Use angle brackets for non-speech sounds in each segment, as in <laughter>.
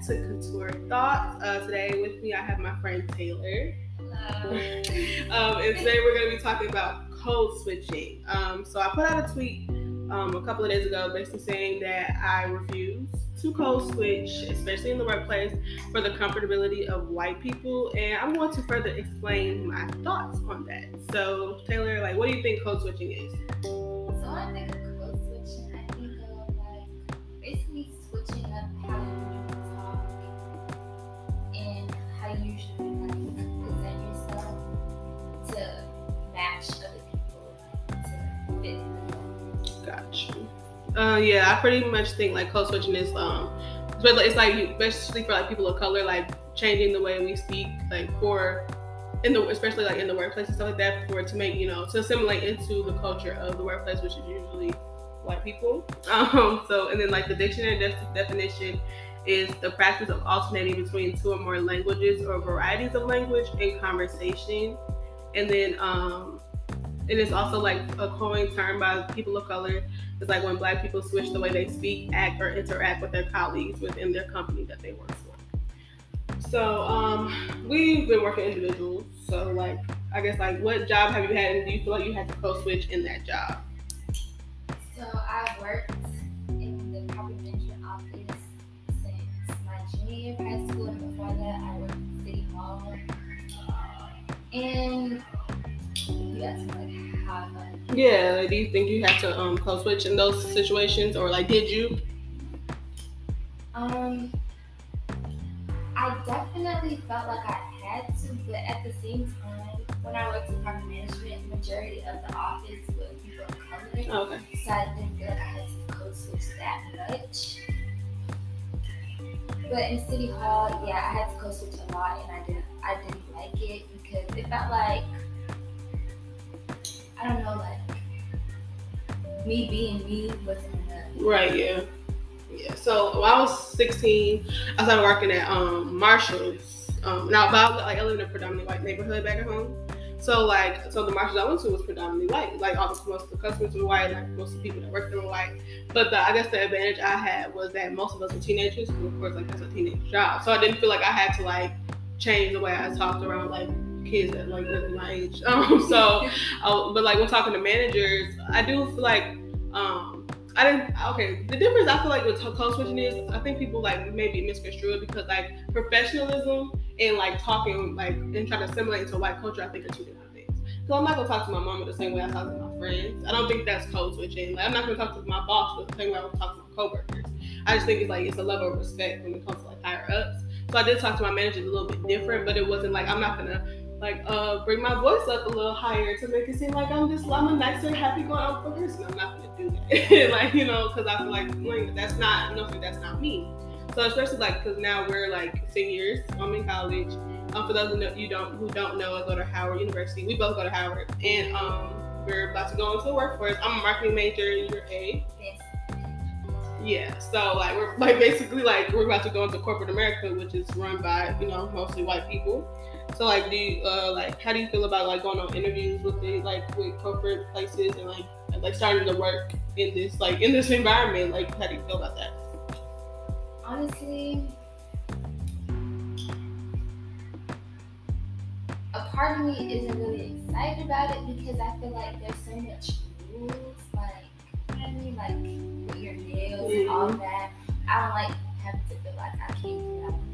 back to Couture Thoughts. Uh, today with me, I have my friend Taylor. um, and today we're going to be talking about code switching. Um, so I put out a tweet um, a couple of days ago basically saying that I refuse to code switch, especially in the workplace, for the comfortability of white people. And I'm going to further explain my thoughts on that. So, Taylor, like, what do you think code switching is? So I think Uh, yeah, I pretty much think like code switching is um, but it's like especially for like people of color, like changing the way we speak, like for in the especially like in the workplace and stuff like that, for to make you know to assimilate into the culture of the workplace, which is usually white people. <laughs> Um, so and then like the dictionary def- definition is the practice of alternating between two or more languages or varieties of language in conversation, and then um, and it's also like a coined term by people of color it's like when black people switch the way they speak, act, or interact with their colleagues within their company that they work for. So um, we've been working individuals. So like, I guess like, what job have you had, and do you feel like you had to code switch in that job? So I worked in the management office since my junior high school, and before that, I worked in City Hall. And you Yeah. Like, do you think you had to um, code switch in those situations, or like, did you? Um, I definitely felt like I had to, but at the same time, when I worked in property management, majority of the office was people of color. Okay. So I didn't feel like I had to code switch that much. But in City Hall, yeah, I had to code switch a lot, and I didn't, I didn't like it because it felt like, I don't know, like me being me wasn't enough. Right. Yeah. Yeah. So when I was 16, I started working at um, Marshalls. Um, now, I, was, like I in a predominantly white neighborhood back at home. So like, so the Marshalls I went to was predominantly white. Like all the most of the customers were white. Like most of the people that worked there were white. But the, I guess the advantage I had was that most of us were teenagers. Because of course, like that's a teenage job. So I didn't feel like I had to like change the way I talked around like kids that like lived my age. <laughs> Um, so, I, but like when talking to managers, I do feel like um, I didn't. Okay, the difference I feel like with code switching is I think people like maybe misconstrue because like professionalism and like talking like and trying to assimilate into white culture I think are two different things. So I'm not gonna talk to my mama the same way I talk to my friends. I don't think that's code switching. Like I'm not gonna talk to my boss the same way I would talk to my coworkers. I just think it's like it's a level of respect when it comes to like higher ups. So I did talk to my managers a little bit different, but it wasn't like I'm not gonna like uh bring my voice up a little higher to make it seem like I'm just I'm a nicer, happy going out person. I'm not gonna do that. <laughs> like you know, because I feel like, that's not no, that's not me. So especially like because now we're like seniors. I'm in college. Um, for those know, you don't who don't know, I go to Howard University. We both go to Howard, and um, we're about to go into the workforce. I'm a marketing major. You're a Yes. yeah. So like we're like basically like we're about to go into corporate America, which is run by you know mostly white people. So like, do you uh like how do you feel about like going on interviews with the like with corporate places and like like starting to work in this like in this environment? Like how do you feel about that? Honestly, a part of me isn't really excited about it because I feel like there's so much rules, like you know what I mean, like with your nails and all that. I don't like having to feel like I can't do what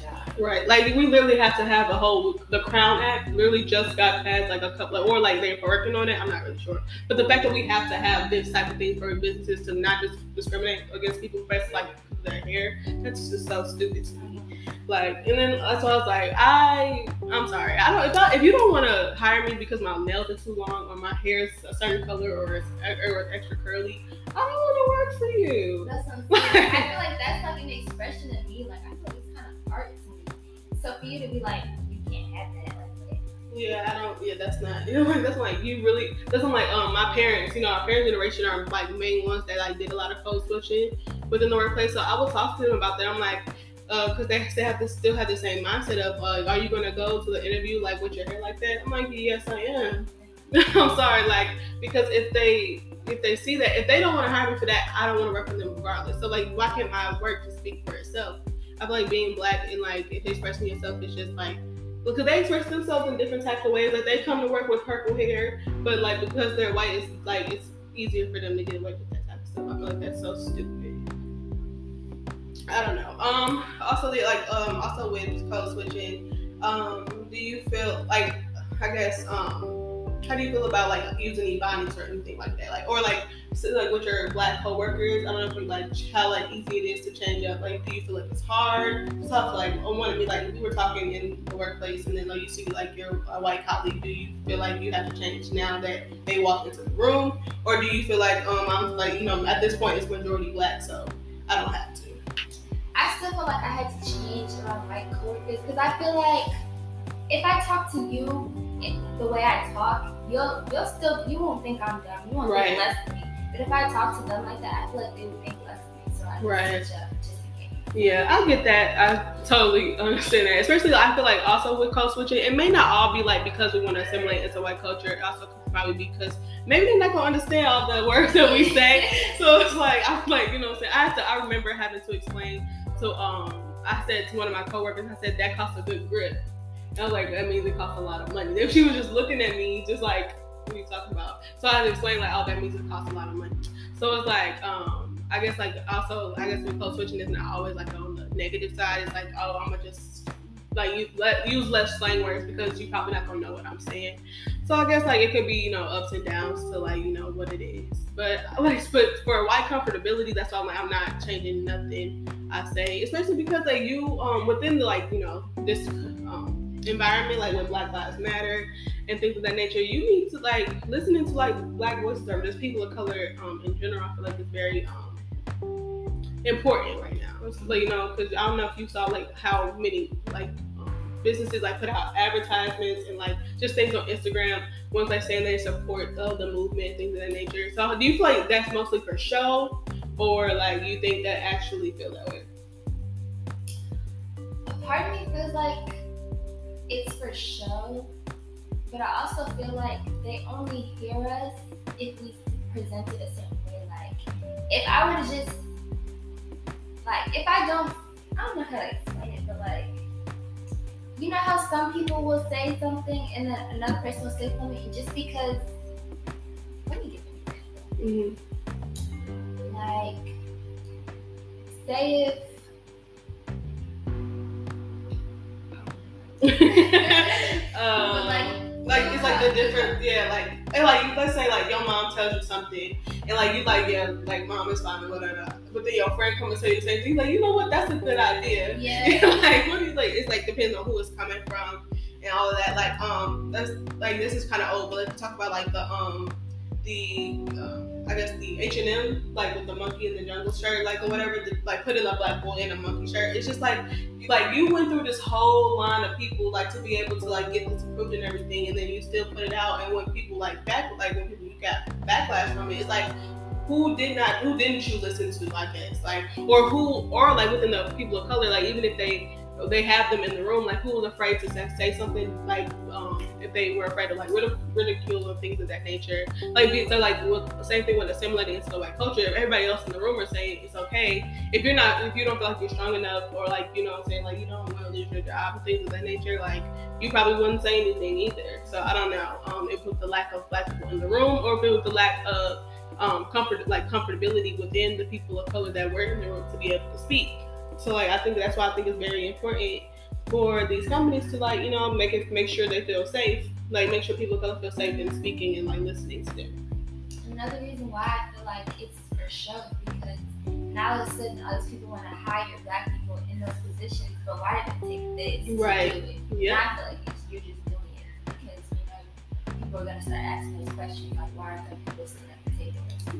Job. Right. Like we literally have to have a whole the Crown Act literally just got passed like a couple or like they're working on it. I'm not really sure. But the fact that we have to have this type of thing for businesses to not just discriminate against people based like their hair, that's just so stupid to me. Like and then uh, that's why I was like, I I'm sorry. I don't if, I, if you don't want to hire me because my nails are too long or my hair is a certain color or it's, or it's extra curly, I don't want to work for you. That's what I'm saying. I feel like that's like an expression of me. Like I feel like for you to be like, you can't have that. Yeah, I don't. Yeah, that's not. <laughs> You know, that's like you really. That's not like um my parents. You know, our parents' generation are like main ones that like did a lot of code switching within the workplace. So I would talk to them about that. I'm like, because they they have to still have the same mindset of uh, are you gonna go to the interview like with your hair like that? I'm like, yes, I am. <laughs> I'm sorry, like because if they if they see that if they don't want to hire me for that, I don't want to work for them regardless. So like, why can't my work just speak for itself? I feel like being black and like if expressing yourself is just like because they express themselves in different types of ways. Like they come to work with purple hair, but like because they're white, it's like it's easier for them to get away with that type of stuff. I feel like that's so stupid. I don't know. Um, also they like um, also with code switching, um, do you feel like I guess um how do you feel about like using Ebonics or anything like that? Like or like so, like with your black coworkers, I don't know if like how like easy it is to change up. Like do you feel like it's hard? Tough like I want to be like we were talking in the workplace and then like you see like your white colleague, do you feel like you have to change now that they walk into the room? Or do you feel like um I'm like, you know, at this point it's majority black, so I don't have to. I still feel like I had to change around white coworkers because I feel like if I talk to you the way I talk, you'll you'll still you won't think I'm dumb. You won't right. think less of me. But if I talk to them like that, I feel like they would think less of me. So I right. switch up just in case. Yeah, I get that. I totally understand that. Especially, I feel like also with code switching, it may not all be like because we want to assimilate into white culture. It also could probably because maybe they're not gonna understand all the words that we say. <laughs> so it's like I'm like, you know, what I'm saying I have to. I remember having to explain to um. I said to one of my coworkers, I said that costs a good grip. I was like, that means it costs a lot of money. <laughs> If she was just looking at me, just like, what are you talking about? So I had to explain like, oh, that it costs a lot of money. So it's like, um, I guess like also, I guess with code switching is not always like on the negative side. It's like, oh, I'm gonna just like you use less slang words because you probably not gonna know what I'm saying. So I guess like it could be you know ups and downs to like you know what it is. But <laughs> like but for white comfortability, that's why I'm like I'm not changing nothing I say, especially because like you um within the like you know this environment, like with Black Lives Matter and things of that nature, you need to like listening to like Black voices or just people of color um, in general. I feel like it's very um, important right now. It's like you know, because I don't know if you saw like how many like um, businesses like put out advertisements and like just things on Instagram once they say they support uh, the movement, things of that nature. So do you feel like that's mostly for show, or like you think that actually feel that way? part of me feels like it's for show, but I also feel like they only hear us if we present it a certain way. Like, if I were to just, like, if I don't, I don't know how to explain it, but like, you know how some people will say something and then another person will say something just because. Let me get. Mm-hmm. Like, say if <laughs> um, like, like it's like the different, yeah, like and like let's say like your mom tells you something, and like you like yeah, like mom is fine, whatever. But then your friend comes and tell you the same thing, like you know what, that's a good idea. <laughs> Yeah. like what is like it's like depends on who it's coming from and all of that. Like um, that's like this is kind of old, but let's talk about like the um the uh, I guess the H and M like with the monkey in the jungle shirt, like or whatever, the, like putting a black boy in a monkey shirt. It's just like like you went through this whole line of people like to be able to like get this approved and everything, and then you still put it out. And when people like back like when people got backlash from it, it's like who did not who didn't you listen to? I guess like or who or like within the people of color, like even if they they have them in the room. Like, who was afraid to say something like, um, if they were afraid of like ridicule and things of that nature. Like, so like, with, same thing with assimilating into the white culture. If everybody else in the room are saying it's okay, if you're not, if you don't feel like you're strong enough, or like, you know, what I'm saying like you don't want to lose your job and things of that nature, like you probably wouldn't say anything either. So I don't know um, if with the lack of black people in the room, or if it was the lack of um, comfort, like comfortability within the people of color that were in the room to be able to speak. So like I think that's why I think it's very important for these companies to like you know make it make sure they feel safe, like make sure people feel safe in speaking and like listening to them. Another reason why I feel like it's for show because now all of a sudden other people want to hire black people in those positions, but why did it take this? Right. Yeah. I feel like you're just doing it because you know people are gonna start asking those questions like why are people sitting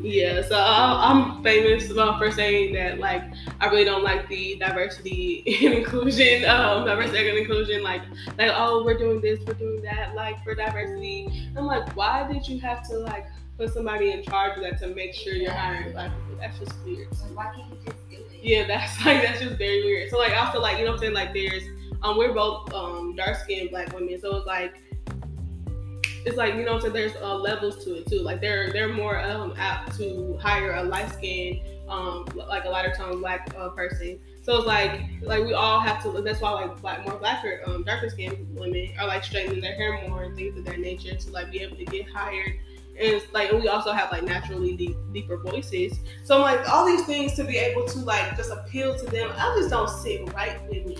yeah, so I'm famous for saying that like I really don't like the diversity <laughs> and inclusion, um, diversity and inclusion. Like, like oh, we're doing this, we're doing that, like for diversity. I'm like, why did you have to like put somebody in charge of that to make sure you're hiring black people? That's just weird. why can't you just do it? Yeah, that's <laughs> like that's just very weird. So like also like you know what I'm saying like there's um we're both um dark skinned black women, so it's like it's like you know what I'm saying. There's uh, levels to it too. Like they're they're more um, apt to hire a light skinned um like a lighter tone black uh, person. So it's like like we all have to. That's why like black more blacker um darker skinned women are like straightening their hair more and things of that nature to like be able to get hired. And it's like we also have like naturally deep, deeper voices. So I'm like all these things to be able to like just appeal to them. I just don't sit right with me.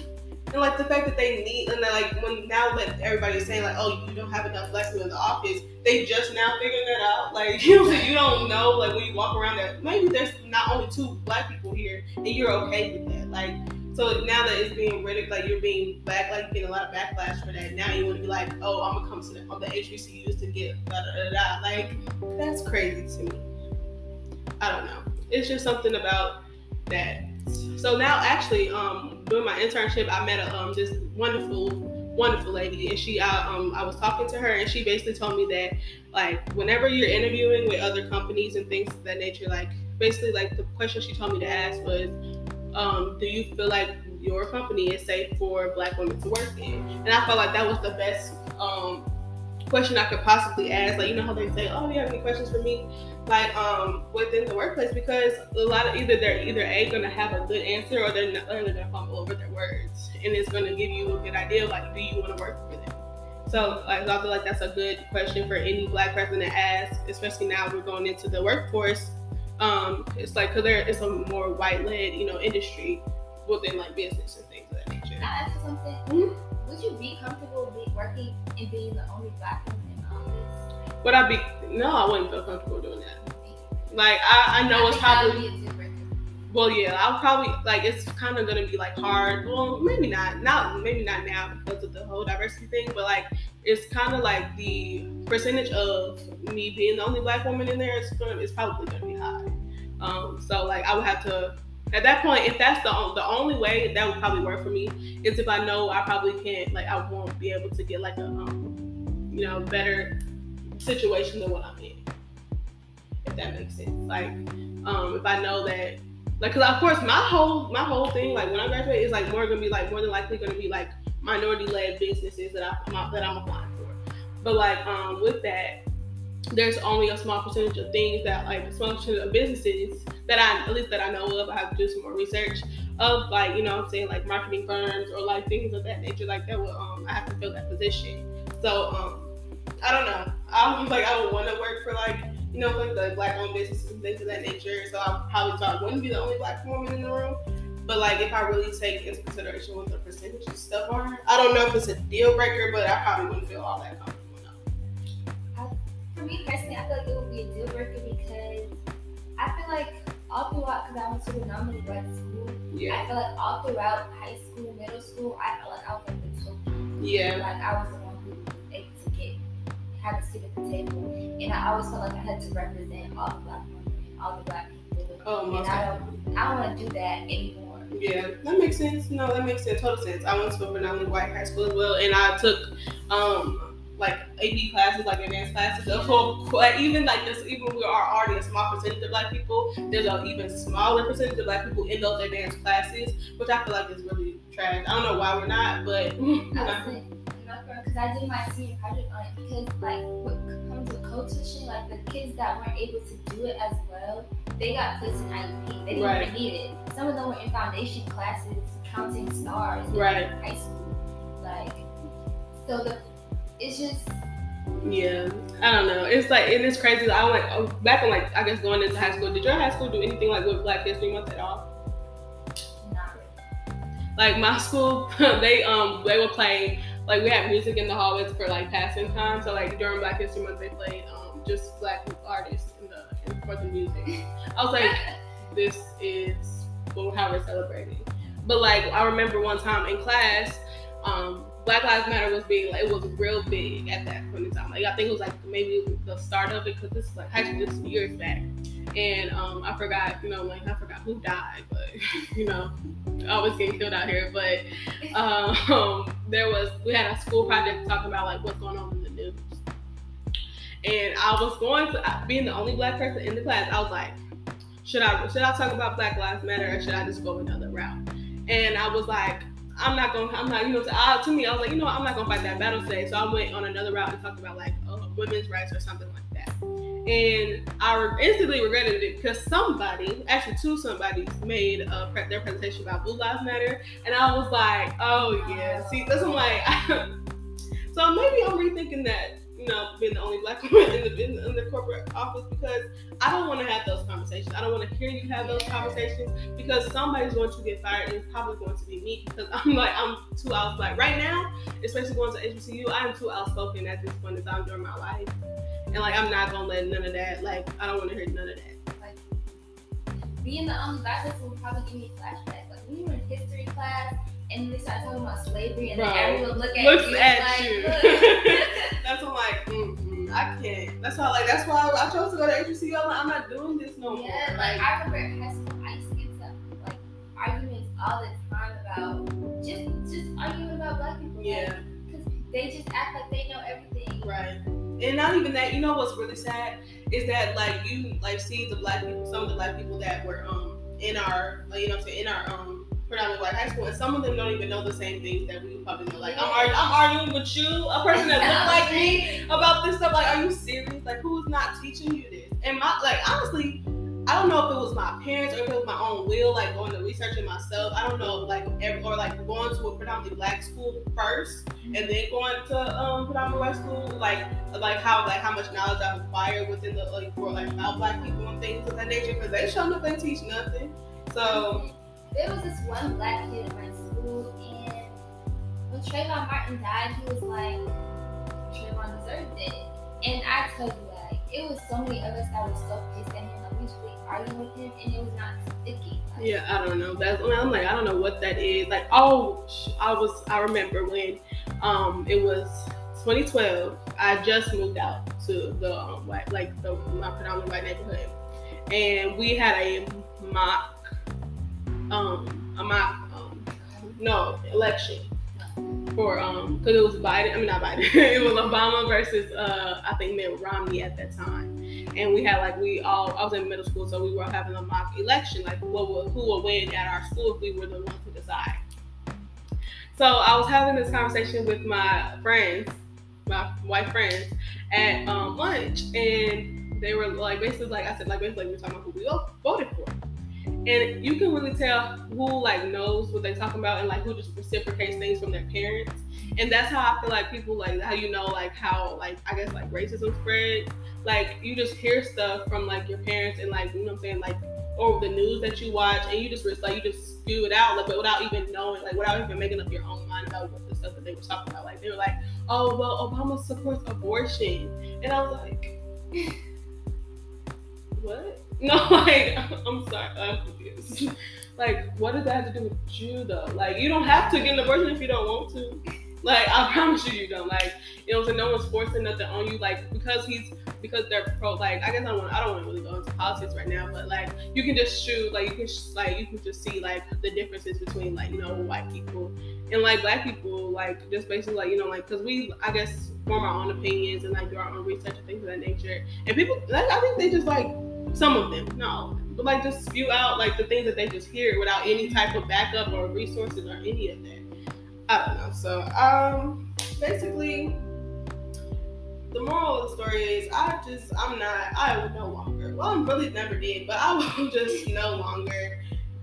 And like the fact that they need and like when now that everybody's saying like, oh, you don't have enough black people in the office, they just now figuring that out. Like <laughs> you know, you don't know like when you walk around that maybe there's not only two black people here and you're okay with that. Like so now that it's being ridiculed, like you're being back, like getting a lot of backlash for that. Now you want to be like, oh, I'm gonna come to the, the HBCUs to get da da da. Like that's crazy to me. I don't know. It's just something about that. So now, actually, um, doing my internship, I met a, um this wonderful, wonderful lady, and she, I, um, I was talking to her, and she basically told me that, like, whenever you're interviewing with other companies and things of that nature, like, basically, like, the question she told me to ask was, um, do you feel like your company is safe for Black women to work in? And I felt like that was the best, um, question I could possibly ask. Like, you know how they say, oh, do you have any questions for me? like um within the workplace because a lot of either they're either a gonna have a good answer or they're not they're gonna fumble over their words and it's gonna give you a good idea of like do you want to work for them so like, I feel like that's a good question for any black person to ask especially now we're going into the workforce um it's like because there is a more white led you know industry within like business and things of that nature. Can I ask something? Mm-hmm. Would you be comfortable be working and being the only black woman in the office? Would I be? No, I wouldn't feel comfortable doing that. Like I, I know I it's probably. Well, yeah, I'll probably like it's kind of gonna be like hard. Well, maybe not, not maybe not now because of the whole diversity thing, but like it's kind of like the percentage of me being the only black woman in there is gonna is probably gonna be high. Um, so like I would have to at that point, if that's the the only way that would probably work for me is if I know I probably can't like I won't be able to get like a um, you know better situation than what I'm in. If that makes sense. Like um, if I know that like because of course my whole my whole thing like when I graduate is like more gonna be like more than likely gonna be like minority led businesses that I that I'm applying for. But like um, with that there's only a small percentage of things that like percentage of businesses that I at least that I know of. I have to do some more research of like, you know I'm saying, like marketing firms or like things of that nature, like that will um I have to fill that position. So um I don't know. I was <laughs> like I would want to work for like, you know, like the black owned businesses and things of that nature. So I probably thought I wouldn't be the only black woman in the room. But like if I really take into consideration what the percentage of stuff are, I don't know if it's a deal breaker, but I probably wouldn't feel all that comfortable for me personally, I feel like it would be a deal breaker because I feel like all throughout, because I went to a nominally black school, yeah. I feel like all throughout high school, middle school, I felt like I was like the token. Yeah. Like I was the one who was able to get, have a seat at the table. And I always felt like I had to represent all the black women, all the black people. Oh, and I don't, I don't want to do that anymore. Yeah, that makes sense. No, that makes sense. Total sense. I went to a predominantly white high school as well, and I took um like AP classes, like advanced classes. The whole, even like this, even we are already a small percentage of black people. There's an even smaller percentage of black people in those advanced classes, which I feel like is really trash. I don't know why we're not, but <laughs> because I did my senior project on it because like what comes with co-tuition, like the kids that weren't able to do it as well, they got placed in IEP. They didn't right. even need it. Some of them were in foundation classes, counting stars right. in high school. Like so the it's just yeah, I don't know. It's like it is crazy. I went oh, back in like I guess going into high school. Did your high school do anything like with Black History Month at all? Not really. Like my school, <laughs> they um they would play like we had music in the hallways for like passing time. So like during Black History Month, they played um just Black artists in the in, for the music. I was like, <laughs> this is how we're celebrating. But like I remember one time in class, um Black Lives Matter was being like it was real big at that point in time. Like I think it was like maybe the start of it because this is like this is years back. And um, I forgot, you know, like I forgot who died, but <laughs> you know, always getting killed out here. But um, <laughs> there was we had a school project talking about like what's going on in the news. And I was going to being the only black person in the class. I was like, should I should I talk about Black Lives Matter or should I just go another route? And I was like, I'm not gonna, I'm not, you know, to, I, to me, I was like, you know, what, I'm not gonna fight that battle today. So I went on another route and talked about like uh, women's rights or something like that. And I instantly regretted it because somebody, actually two somebodies, made a their presentation about Blue Lives Matter, and I was like, oh yeah, see, this I'm like, <laughs> so maybe I'm rethinking that you know, being the only black <laughs> woman in the, in the, in the corporate office because I don't want to have those conversations. I don't want to hear you have those conversations because somebody's going to get fired and it's probably going to be me because I'm like, I'm too outspoken. Like right now, especially going to HBCU, I'm too outspoken at this point in time during my life. And like, I'm not going to let none of that, like, I don't want to hear none of that. Like, being the only black person would probably give me flashbacks. Like, when you were in history class, and they start talking about slavery, and Bro, then everyone look at looks you, at like, you. <laughs> that's what I'm like. mm I can't. That's why, like, that's why I chose to go to HBCU. I'm, like, I'm not doing this no yeah, more. Yeah, like, I remember high school, I used to get stuff like arguments all the time about just just arguing about black people. Yeah, because they just act like they know everything. Right. And not even that. You know what's really sad is that like you like see the black people, some of the black people that were um in our, like, you know, in our um predominantly white high school, and some of them don't even know the same things that we probably know. Like I'm, arguing, I'm arguing with you, a person that looks like me, about this stuff. Like, are you serious? Like, who's not teaching you this? And my like honestly, I don't know if it was my parents or if it was my own will, like going to researching myself. I don't know, like every, or like going to a predominantly black school first, and then going to um predominantly white school. Like like how like how much knowledge I've acquired within the like for like about black people and things of that nature, because they show up and teach nothing. So there was this one black kid in my school, and when Trayvon Martin died, he was like, Trayvon deserved it. And I tell you, like, it was so many of us that were so pissed at him. Like, we just like arguing with him, and it was not sticky. Like, yeah, I don't know. That's I'm like, I don't know what that is. Like, oh, I was, I remember when, um, it was 2012. I just moved out to the um, white, like the my predominantly white neighborhood, and we had a mock um a mock um no election for um because it was Biden. I mean not Biden. <laughs> it was Obama versus uh I think Mitt Romney at that time. And we had like we all I was in middle school, so we were having a mock election, like what would, who would win at our school if we were the ones to decide. So I was having this conversation with my friends, my white friends, at um, lunch, and they were like basically like I said like basically we were talking about who we all voted for and you can really tell who like knows what they're talking about and like who just reciprocates things from their parents. And that's how i feel like people like how you know like how like i guess like racism spreads like you just hear stuff from like your parents and like you know what i'm saying like or the news that you watch and you just like you just spew it out like but without even knowing like without even making up your own mind about what the stuff that they were talking about. Like they were like oh well obama supports abortion. And i was like <laughs> what <laughs> no, like I'm sorry, I'm confused. <laughs> like, what does that have to do with you though? Like, you don't have to get an abortion if you don't want to. <laughs> Like, I promise you, you don't. Like, you know, so no one's forcing nothing on you. Like, because he's because they're pro. Like, I guess I don't want. I don't want to really go into politics right now, but like, you can just shoot. Like, you can like you can just see like the differences between like you know white people and like black people. Like, just basically like you know like because we I guess form our own opinions and like do our own research and things of that nature. And people, like, I think they just like some of them, no. But like just spew out like the things that they just hear without any type of backup or resources or any of that. I don't know. So um basically the moral of the story is I just I'm not I no longer. Well I'm really never did, but I will <laughs> just no longer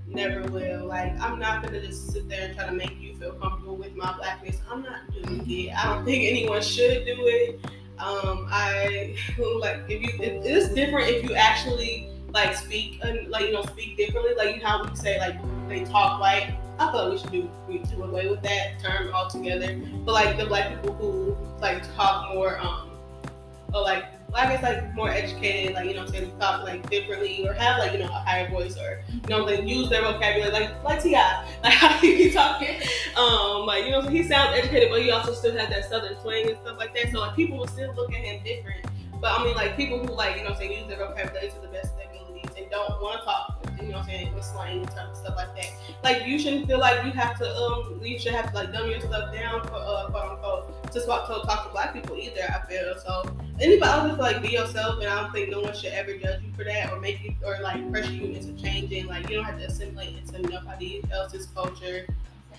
never will. Like I'm not gonna just sit there and try to make you feel comfortable with my blackness. I'm not doing it. I don't think anyone should do it. Um, I like if you it is different if you actually like speak and like you know speak differently. Like you know how we say like they talk white. I like we should do we do away with that term altogether. But like the black people who like talk more um or like I guess like more educated, like you know, saying talk like differently or have like you know a higher voice or you know they use their vocabulary like like T.I., like <laughs> how he be talking, um, like you know so he sounds educated, but he also still has that southern twang and stuff like that. So like people will still look at him different. But I mean like people who like you know say use their vocabulary to the best of their abilities and don't want to talk you know what I'm saying, with slang and stuff like that. Like you shouldn't feel like you have to um you should have to like dumb your stuff down for uh quote unquote to talk to talk to black people either, I feel. So anybody else just like be yourself and I don't think no one should ever judge you for that or make you or like pressure you into changing. Like you don't have to assimilate into nobody else's culture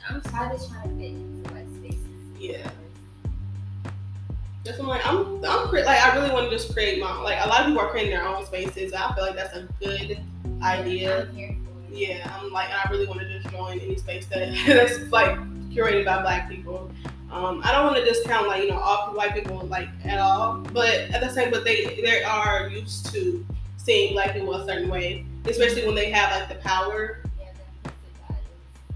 I'm tired of trying to fit into like spaces. Yeah. Just I'm like I'm I'm cre- like I really want to just create my like a lot of people are creating their own spaces. I feel like that's a good idea. I'm here for it. Yeah, I'm like I really want to just join any space that <laughs> that's like curated by black people. Um, I don't want to discount like you know all white people like at all, but at the same, but they they are used to seeing black people a certain way, especially when they have like the power. Yeah, then plus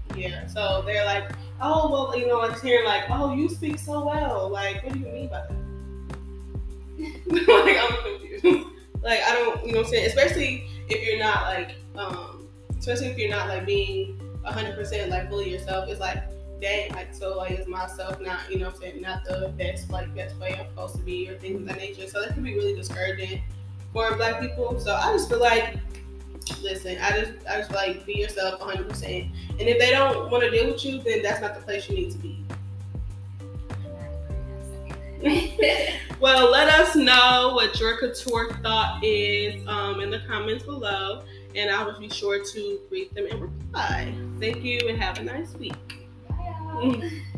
the Yeah, so they're like, oh well, you know, like hearing like, oh you speak so well. Like, what do you mean by that? <laughs> like I'm confused. <laughs> like I don't, you know, what I'm saying, especially if you're not like, um, especially if you're not like being hundred percent like fully yourself. It's like, dang, like so like is myself not, you know, what I'm saying, not the best like best way I'm supposed to be or things of that nature. So that can be really discouraging for black people. So I just feel like. Listen, I just, I just like be yourself 100, percent and if they don't want to deal with you, then that's not the place you need to be. <laughs> Well, let us know what your couture thought is um, in the comments below, and I will be sure to read them and reply. Thank you, and have a nice week. Bye. <laughs>